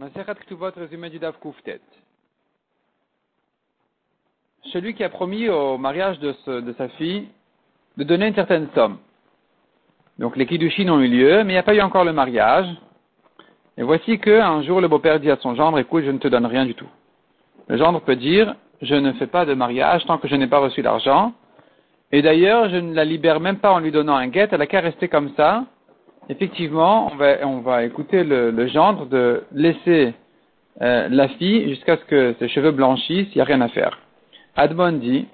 Masechat Ktuvot, résumé du. Celui qui a promis au mariage de sa fille de donner une certaine somme. Donc les Kiddushin ont eu lieu, mais il n'y a pas eu encore le mariage. Et voici qu'un jour le beau-père dit à son gendre, écoute, je ne te donne rien du tout. Le gendre peut dire, je ne fais pas de mariage tant que je n'ai pas reçu l'argent. Et d'ailleurs, je ne la libère même pas en lui donnant un guet, elle a qu'à rester comme ça. Effectivement, on va, on va écouter le, le gendre de laisser euh, la fille jusqu'à ce que ses cheveux blanchissent, il n'y a rien à faire. Admon dit,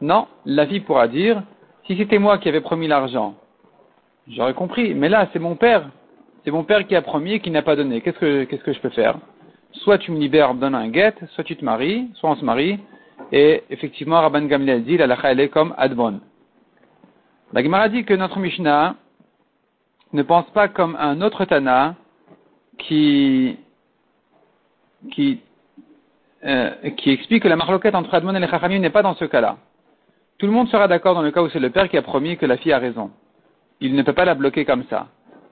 non, la fille pourra dire, si c'était moi qui avais promis l'argent, j'aurais compris, mais là, c'est mon père. C'est mon père qui a promis et qui n'a pas donné. Qu'est-ce que, que je peux faire? Soit tu me libères, me donnes un guet, soit tu te maries, soit on se marie. Et effectivement, Rabban Gamliel dit, la lacha, elle est comme Admon. La Gemara dit que notre Mishnah ne pense pas comme un autre Tana euh, qui explique que la marloquette entre Admon et les Chachamim n'est pas dans ce cas-là. Tout le monde sera d'accord dans le cas où c'est le père qui a promis que la fille a raison. Il ne peut pas la bloquer comme ça.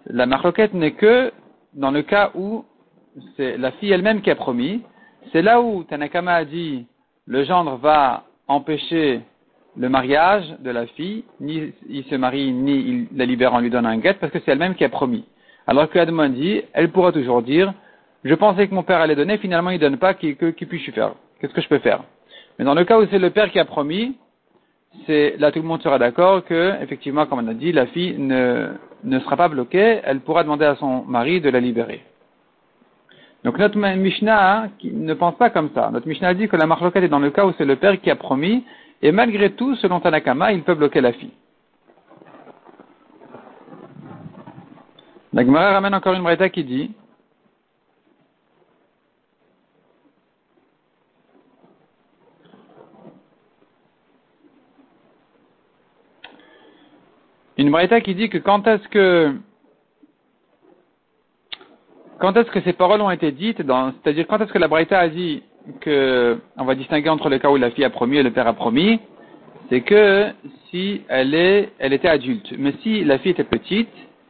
La marloquette n'est que dans le cas où c'est la fille elle-même qui a promis. C'est là où Tanakama a dit le gendre va empêcher le mariage de la fille, ni il se marie, ni il la libère en lui donnant un guet, parce que c'est elle-même qui a promis. Alors que dit, elle pourra toujours dire, je pensais que mon père allait donner, finalement il donne pas, que, puis-je faire? Qu'est-ce que je peux faire? Mais dans le cas où c'est le père qui a promis, c'est là tout le monde sera d'accord que, effectivement, comme on a dit, la fille ne, ne sera pas bloquée, elle pourra demander à son mari de la libérer. Donc notre Mishnah hein, ne pense pas comme ça. Notre Mishnah dit que la marloquette est dans le cas où c'est le père qui a promis, et malgré tout, selon Tanakama, il peut bloquer la fille. La Gemara ramène encore une braïta qui dit Une braïta qui dit que quand est-ce que quand est-ce que ces paroles ont été dites, c'est-à-dire quand est-ce que la Braïta a dit que on va distinguer entre le cas où la fille a promis et le père a promis, c'est que si elle est, elle était adulte. Mais si la fille était petite,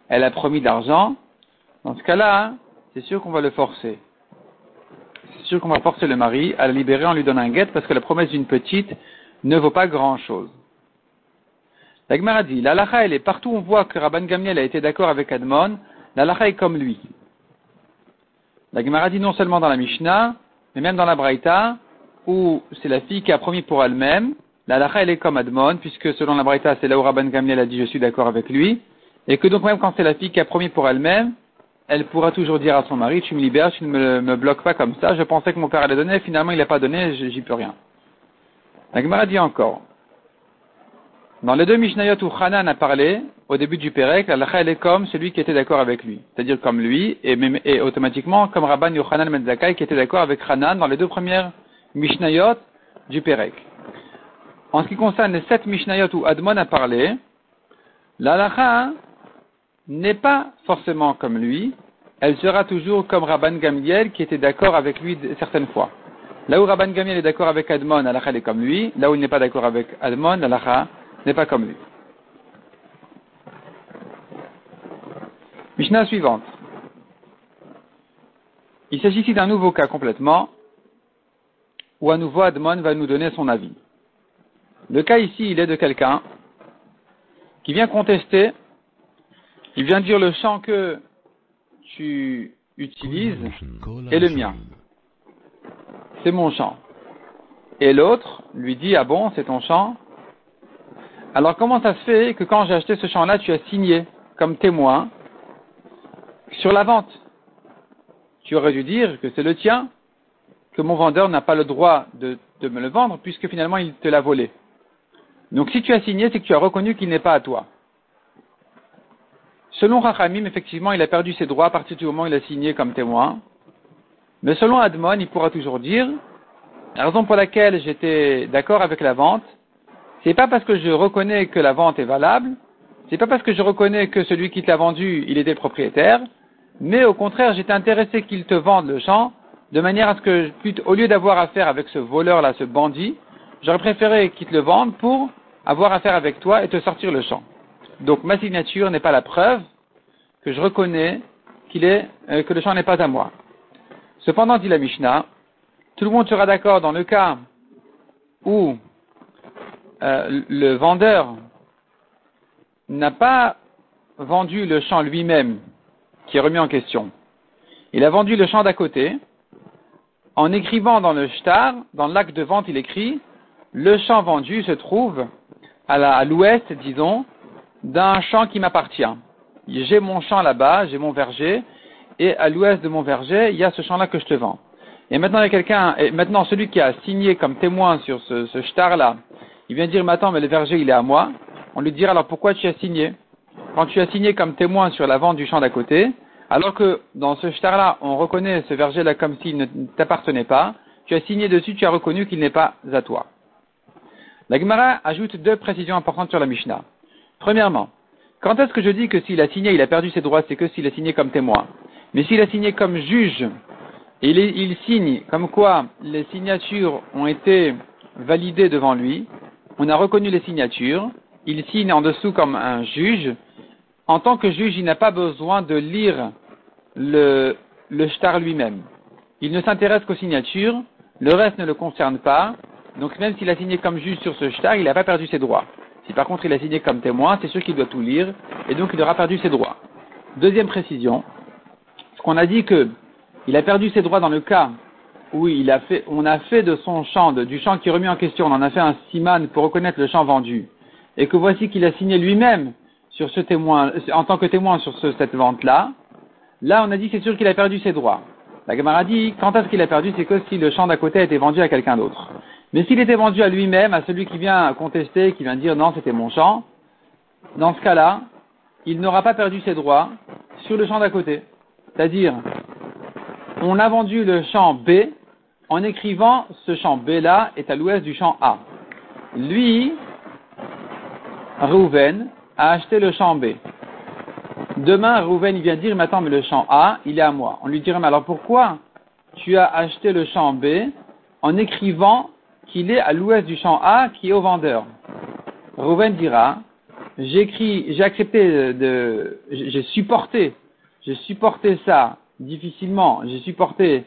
elle a promis de l'argent, dans ce cas-là, c'est sûr qu'on va le forcer. C'est sûr qu'on va forcer le mari à la libérer en lui donnant un guet parce que la promesse d'une petite ne vaut pas grand-chose. La Gemara dit, la lacha, elle est partout on voit que Rabban Gamliel a été d'accord avec Admon, la lacha est comme lui. La Gemara dit non seulement dans la Mishnah, mais même dans la Braïta, où c'est la fille qui a promis pour elle-même, la lacha elle est comme Admon, puisque selon la Braïta, c'est là où Rabban Gamliel a dit je suis d'accord avec lui, et que donc même quand c'est la fille qui a promis pour elle-même, elle pourra toujours dire à son mari, tu me libères, tu ne me, bloques pas comme ça, je pensais que mon père allait donner, finalement il n'a pas donné, j'y peux rien. La Gemara dit encore, dans les deux Mishnayot où Hanan a parlé, au début du Pérec, la lacha elle est comme celui qui était d'accord avec lui. C'est-à-dire comme lui, et, automatiquement comme Rabban Yochanan Metzakai qui était d'accord avec Hanan dans les deux premières Mishnayot du Pérec. En ce qui concerne les sept Mishnayot où Admon a parlé, la lacha n'est pas forcément comme lui, elle sera toujours comme Rabban Gamliel qui était d'accord avec lui certaines fois. Là où Rabban Gamliel est d'accord avec Admon, la lacha elle est comme lui, là où il n'est pas d'accord avec Admon, la lacha n'est pas comme lui. Mishnah suivante. Il s'agit ici d'un nouveau cas complètement, où à nouveau Admon va nous donner son avis. Le cas ici, il est de quelqu'un qui vient contester, il vient dire le champ que tu utilises est le mien. C'est mon champ. Et l'autre lui dit, ah bon, c'est ton champ Alors comment ça se fait que quand j'ai acheté ce champ-là, tu as signé comme témoin sur la vente? Tu aurais dû dire que c'est le tien, que mon vendeur n'a pas le droit de, me le vendre puisque finalement il te l'a volé. Donc si tu as signé, c'est que tu as reconnu qu'il n'est pas à toi. Selon Rachamim, effectivement, il a perdu ses droits à partir du moment où il a signé comme témoin. Mais selon Admon, il pourra toujours dire, la raison pour laquelle j'étais d'accord avec la vente, c'est pas parce que je reconnais que la vente est valable, c'est pas parce que je reconnais que celui qui te l'a vendu, il était propriétaire, mais au contraire, j'étais intéressé qu'il te vende le champ, de manière à ce que, au lieu d'avoir affaire avec ce voleur-là, ce bandit, j'aurais préféré qu'il te le vende pour avoir affaire avec toi et te sortir le champ. Donc ma signature n'est pas la preuve que je reconnais euh, que le champ n'est pas à moi. Cependant, dit la Mishnah, tout le monde sera d'accord dans le cas où euh, le vendeur n'a pas vendu le champ lui-même qui est remis en question. Il a vendu le champ d'à côté. En écrivant dans le shtar, dans l'acte de vente, il écrit le champ vendu se trouve à l'ouest, disons, d'un champ qui m'appartient. J'ai mon champ là-bas, j'ai mon verger, et à l'ouest de mon verger, il y a ce champ-là que je te vends. Et maintenant, il y a quelqu'un, et maintenant celui qui a signé comme témoin sur ce, ce shtar-là, il vient dire, mais attends, mais le verger, il est à moi. On lui dira, alors pourquoi tu as signé? Quand tu as signé comme témoin sur la vente du champ d'à côté, alors que dans ce shtar-là, on reconnaît ce verger-là comme s'il ne t'appartenait pas, tu as signé dessus, tu as reconnu qu'il n'est pas à toi. La Gemara ajoute deux précisions importantes sur la Mishnah. Premièrement, quand est-ce que je dis que s'il a signé, il a perdu ses droits, c'est que s'il a signé comme témoin. Mais s'il a signé comme juge, et il, il, signe comme quoi les signatures ont été validées devant lui, on a reconnu les signatures, il signe en dessous comme un juge. En tant que juge, il n'a pas besoin de lire le, le shtar lui-même. Il ne s'intéresse qu'aux signatures, le reste ne le concerne pas, donc même s'il a signé comme juge sur ce shtar, il n'a pas perdu ses droits. Si par contre il a signé comme témoin, c'est sûr qu'il doit tout lire, et donc il aura perdu ses droits. Deuxième précision, ce qu'on a dit que il a perdu ses droits dans le cas où il a fait, on a fait de son champ, du champ qui est remis en question, on en a fait un siman pour reconnaître le champ vendu, et que voici qu'il a signé lui-même sur ce témoin, en tant que témoin sur cette vente-là, là on a dit c'est sûr qu'il a perdu ses droits. La Gemara dit, quand est-ce qu'il a perdu, c'est que si le champ d'à côté a été vendu à quelqu'un d'autre. Mais s'il était vendu à lui-même, à celui qui vient contester, qui vient dire non, c'était mon champ, dans ce cas-là, il n'aura pas perdu ses droits sur le champ d'à côté. C'est-à-dire, on a vendu le champ B en écrivant ce champ B-là est à l'ouest du champ A. Lui, Rouven, a acheté le champ B. Demain, Rouven, vient dire, mais attends, mais le champ A, il est à moi. On lui dirait, mais alors pourquoi tu as acheté le champ B en écrivant qu'il est à l'ouest du champ A qui est au vendeur? Rouven dira, j'ai accepté de, j'ai supporté, j'ai supporté ça difficilement, j'ai supporté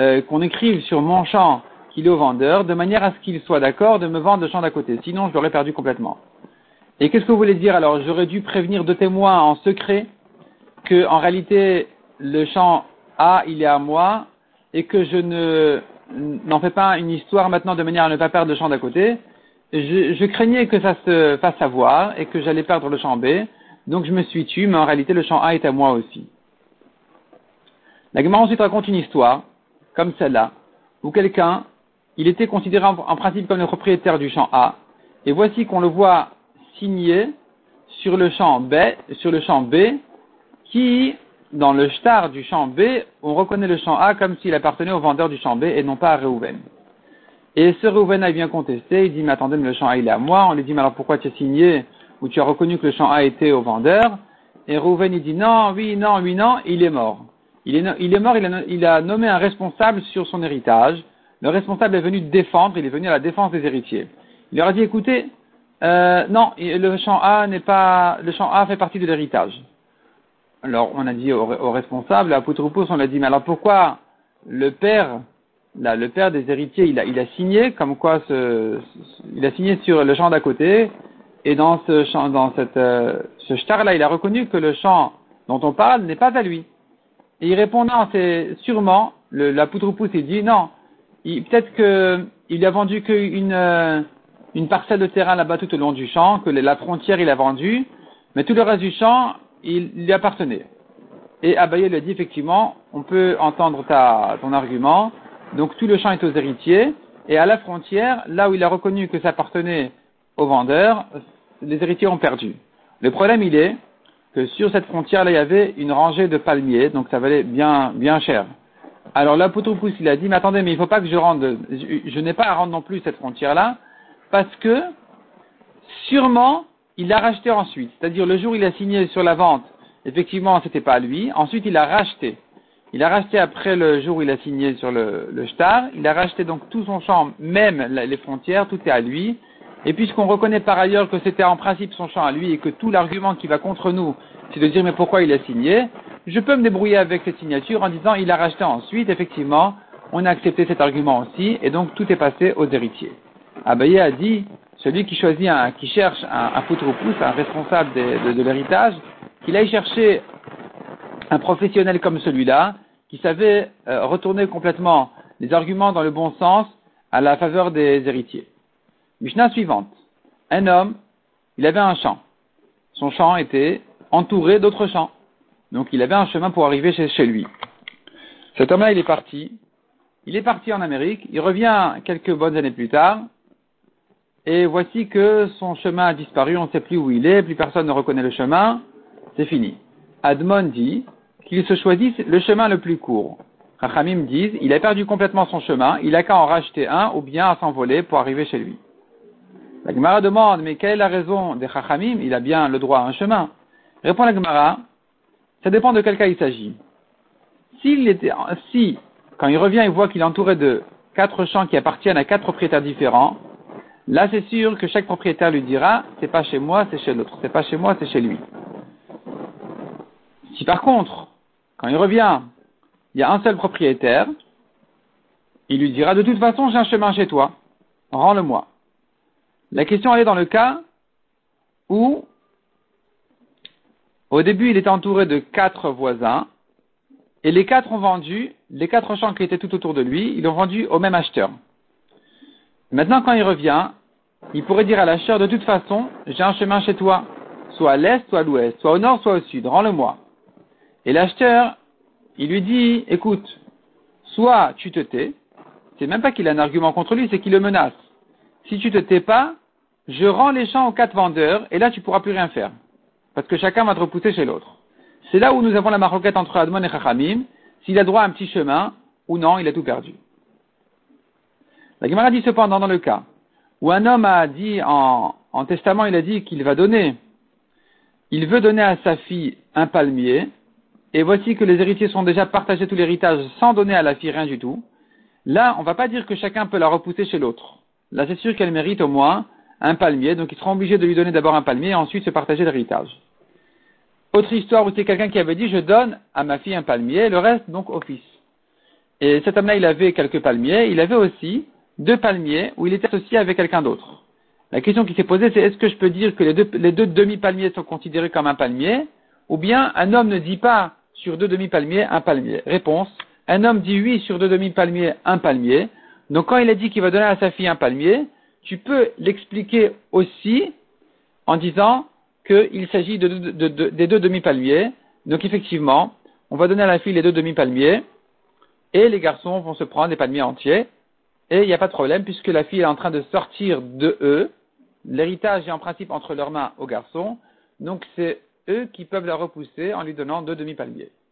euh, qu'on écrive sur mon champ qu'il est au vendeur, de manière à ce qu'il soit d'accord de me vendre le champ d'à côté. Sinon, je l'aurais perdu complètement. Et qu'est-ce que vous voulez dire alors? J'aurais dû prévenir deux témoins en secret que, en réalité, le champ A, il est à moi, et que je ne n'en fais pas une histoire maintenant de manière à ne pas perdre le champ d'à côté. Je, craignais que ça se fasse savoir et que j'allais perdre le champ B, donc je me suis tué, mais en réalité le champ A est à moi aussi. La ensuite raconte une histoire, comme celle-là, où quelqu'un, il était considéré en, principe comme le propriétaire du champ A, et voici qu'on le voit signé sur le champ B, sur le champ B, qui dans le shtar du champ B, on reconnaît le champ A comme s'il appartenait au vendeur du champ B et non pas à Reuven. Et ce Reuven a bien contesté, il dit, mais attendez, mais le champ A il est à moi. On lui dit, mais alors pourquoi tu as signé ou tu as reconnu que le champ A était au vendeur? Et Reuven il dit, non, oui, non, oui, non, il est mort. Il est, mort, il a, nommé un responsable sur son héritage. Le responsable est venu défendre, il est venu à la défense des héritiers. Il leur a dit, écoutez, euh, non, le champ A n'est pas, le champ A fait partie de l'héritage. Alors, on a dit au, responsable, à Poutroupous, on l'a dit, mais alors pourquoi le père, là, le père des héritiers, il a, signé, comme quoi il a signé sur le champ d'à côté, et dans ce champ, dans euh, ce shtar-là, il a reconnu que le champ dont on parle n'est pas à lui. Et il répond, non, c'est sûrement, le, la Poutroupous, il dit, non, peut-être que il a vendu qu'une euh, une parcelle de terrain là-bas tout au long du champ, que la frontière il a vendu, mais tout le reste du champ, il lui appartenait. Et Abaye lui a dit effectivement, on peut entendre ta, ton argument, donc tout le champ est aux héritiers, et à la frontière, là où il a reconnu que ça appartenait au vendeur, les héritiers ont perdu. Le problème, il est que sur cette frontière-là, il y avait une rangée de palmiers, donc ça valait bien, bien cher. Alors là, Poutroupous, il a dit, mais attendez, mais il ne faut pas que je rende, je, n'ai pas à rendre non plus cette frontière-là, parce que sûrement, il l'a racheté ensuite. C'est-à-dire le jour où il a signé sur la vente, effectivement, c'était pas à lui. Ensuite, il a racheté. Il a racheté après le jour où il a signé sur le, le. Il a racheté donc tout son champ, même les frontières, tout est à lui. Et puisqu'on reconnaît par ailleurs que c'était en principe son champ à lui et que tout l'argument qui va contre nous, c'est de dire mais pourquoi il a signé, je peux me débrouiller avec cette signature en disant il a racheté ensuite, effectivement, on a accepté cet argument aussi, et donc tout est passé aux héritiers. Abaye a dit, celui qui choisit un, qui cherche un, un poutre un responsable de, l'héritage, qu'il aille chercher un professionnel comme celui-là, qui savait euh, retourner complètement les arguments dans le bon sens à la faveur des héritiers. Mishnah suivante. Un homme, il avait un champ. Son champ était entouré d'autres champs. Donc il avait un chemin pour arriver chez, lui. Cet homme-là, il est parti. Il est parti en Amérique. Il revient quelques bonnes années plus tard. Et voici que son chemin a disparu. On ne sait plus où il est. Plus personne ne reconnaît le chemin. C'est fini. Admon dit qu'il se choisisse le chemin le plus court. Rachamim disent, il a perdu complètement son chemin, il a qu'à en racheter un ou bien à s'envoler pour arriver chez lui. La Gemara demande, mais quelle est la raison des Chachamim? Il a bien le droit à un chemin. Répond la Gemara, ça dépend de quel cas il s'agit. S'il était, si, quand il revient, il voit qu'il est entouré de quatre champs qui appartiennent à quatre propriétaires différents, là c'est sûr que chaque propriétaire lui dira, c'est pas chez moi, c'est chez l'autre. C'est pas chez moi, c'est chez lui. Si par contre, quand il revient, il y a un seul propriétaire, il lui dira, de toute façon, j'ai un chemin chez toi, rends-le-moi. La question elle est dans le cas où, au début, il était entouré de quatre voisins, et les quatre ont vendu, les quatre champs qui étaient tout autour de lui, ils l'ont vendu au même acheteur. Maintenant, quand il revient, il pourrait dire à l'acheteur, de toute façon, j'ai un chemin chez toi, soit à l'est, soit à l'ouest, soit au nord, soit au sud, rends-le-moi. Et l'acheteur, il lui dit, écoute, soit tu te tais, c'est même pas qu'il a un argument contre lui, c'est qu'il le menace. Si tu te tais pas, je rends les champs aux quatre vendeurs, et là tu pourras plus rien faire. Parce que chacun va te repousser chez l'autre. C'est là où nous avons la maroquette entre Admon et Chachamim, s'il a droit à un petit chemin, ou non, il a tout perdu. La Gemara dit cependant dans le cas où un homme a dit en, en testament, il a dit qu'il va donner, il veut donner à sa fille un palmier, et voici que les héritiers sont déjà partagés tout l'héritage sans donner à la fille rien du tout, là, on ne va pas dire que chacun peut la repousser chez l'autre. Là, c'est sûr qu'elle mérite au moins un palmier, donc ils seront obligés de lui donner d'abord un palmier et ensuite se partager l'héritage. Autre histoire où c'est quelqu'un qui avait dit, je donne à ma fille un palmier, le reste donc au fils. Et cet homme-là, il avait quelques palmiers, il avait aussi deux palmiers où il était associé avec quelqu'un d'autre. La question qui s'est posée, c'est est-ce que je peux dire que les deux, les deux demi-palmiers sont considérés comme un palmier, ou bien un homme ne dit pas sur deux demi-palmiers, un palmier? Réponse, un homme dit oui sur deux demi-palmiers, un palmier. Donc quand il a dit qu'il va donner à sa fille un palmier, tu peux l'expliquer aussi en disant qu'il s'agit de, des deux demi-palmiers. Donc effectivement, on va donner à la fille les deux demi-palmiers et les garçons vont se prendre des palmiers entiers. Et il n'y a pas de problème puisque la fille est en train de sortir de eux. L'héritage est en principe entre leurs mains aux garçons. Donc c'est eux qui peuvent la repousser en lui donnant deux demi-palmiers.